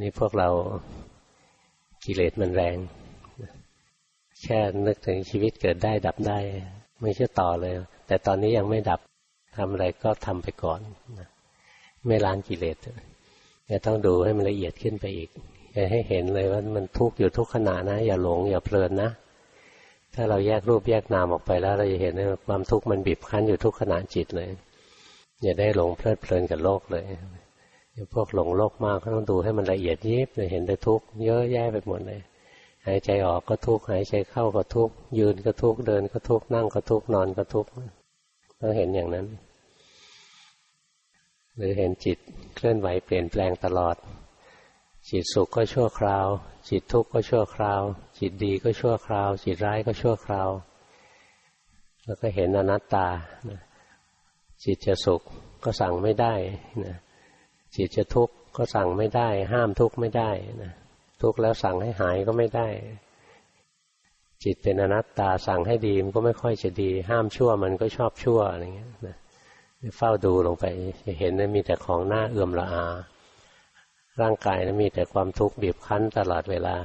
นี่พวกเรากิเลสมันแรง แค่นึกถึงชีวิตเกิดได้ดับได้ ไม่ใช่ต่อเลย แต่ตอนนี้ยังไม่ดับทำอะไรก็ทำไปก่อนไม่ล้างกิเลสจะต้องดูให้มันละเอียดขึ้นไปอีกจะให้เห็นเลยว่ามันทุกข์อยู่ทุกขณะนะ อย่าหลง อย่าเพลินนะถ้าเราแยกรูปแยกนามออกไปแล้ว เราจะเห็นว่าความทุกข์มันบีบคั้นอยู่ทุกขณะจิตเลยอย่าได้หลงเพลิดเพลินกับโลกเลย พวกหลงโลกมากก็ต้องดูให้มันละเอียดยิบเลยเห็นแต่ทุกข์เยอะแยะไปหมดเลยหายใจออกก็ทุกข์หายใจเข้าก็ทุกข์ยืนก็ทุกข์เดินก็ทุกข์นั่งก็ทุกข์นอนก็ทุกข์ต้องเห็นอย่างนั้น หรือเห็นจิตเคลื่อนไหวเปลี่ยนแปลงตลอด จิตสุขก็ชั่วคราว จิตทุกข์ก็ชั่วคราว จิตดีก็ชั่วคราว จิตร้ายก็ชั่วคราว แล้วก็เห็นอนัตตาจิตจะสุขก็สั่งไม่ได้นะ จิตจะทุกข์ก็สั่งไม่ได้ ห้ามทุกข์ไม่ได้นะทุกข์แล้วสั่งให้หายก็ไม่ได้ จิตเป็นอนัตตาสั่งให้ดีมันก็ไม่ค่อยจะดี ห้ามชั่วมันก็ชอบชั่วอะไรเงี้ยนะเฝ้าดูลงไปจะเห็นนะมีแต่ของหน้าเอื่อมละอา ร่างกายนะมีแต่ความทุกข์บีบคั้นตลอดเวลา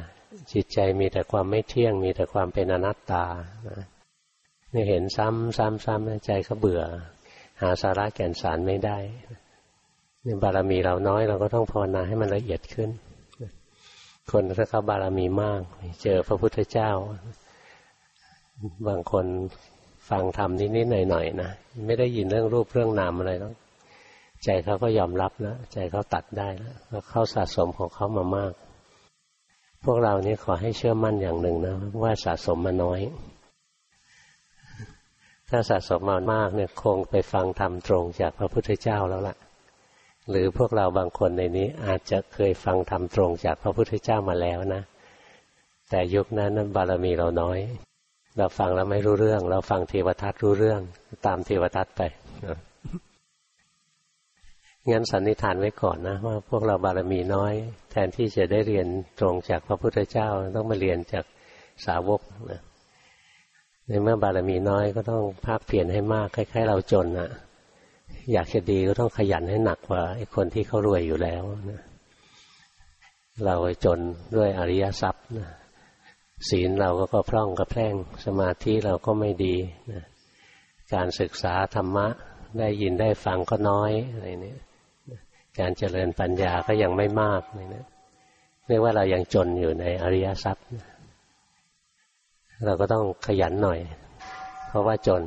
จิตใจมีแต่ความไม่เที่ยง มีแต่ความเป็นอนัตตานะนี่เห็นซ้ำซ้ำซ้ำใจเขาเบื่อ หาสาระแก่นสารไม่ได้ เนี่ยบารมีเราน้อยเราก็ต้องภาวนาให้มันละเอียดขึ้น คนถ้าเขาบารมีมาก เจอพระพุทธเจ้า บางคนฟังธรรมนิดๆหน่อยๆนะไม่ได้ยินเรื่องรูปเรื่องนามอะไรแล้วใจเขาก็ยอมรับแล้วใจเขาตัดได้แล้วเขาสะสมของเขามามาก พวกเรานี่ขอให้เชื่อมั่นอย่างหนึ่งนะว่าสะสมมาน้อย ถ้าสะสมมามากเนี่ยคงไปฟังธรรมตรงจากพระพุทธเจ้าแล้วล่ะ หรือพวกเราบางคนในนี้อาจจะเคยฟังธรรมตรงจากพระพุทธเจ้ามาแล้วนะ แต่ยุคนั้นบารมีเราน้อย เราฟังแล้วไม่รู้เรื่อง เราฟังเทวทัตรู้เรื่อง ตามเทวทัตไปงั้นสันนิษฐานไว้ก่อนนะว่าพวกเราบารมีน้อย แทนที่จะได้เรียนตรงจากพระพุทธเจ้าต้องมาเรียนจากสาวกนะในเมื่อบารมีน้อยก็ต้องภาคเพียรให้มากคล้ายๆ เราจนอะ อยากจะดีก็ต้องขยันให้หนักกว่าไอ้คนที่เขารวยอยู่แล้วนะเราจนด้วยอริยทรัพย์นะศีลเราก็พร่องกระแพร่งสมาธิเราก็ไม่ดีนะการศึกษาธรรมะได้ยินได้ฟังก็น้อยอะไรเนี่ยการเจริญปัญญาก็ยังไม่มากเลยนะเรียกว่าเรายังจนอยู่ในอริยทรัพย์ เราก็ต้องขยันหน่อย เพราะว่าจน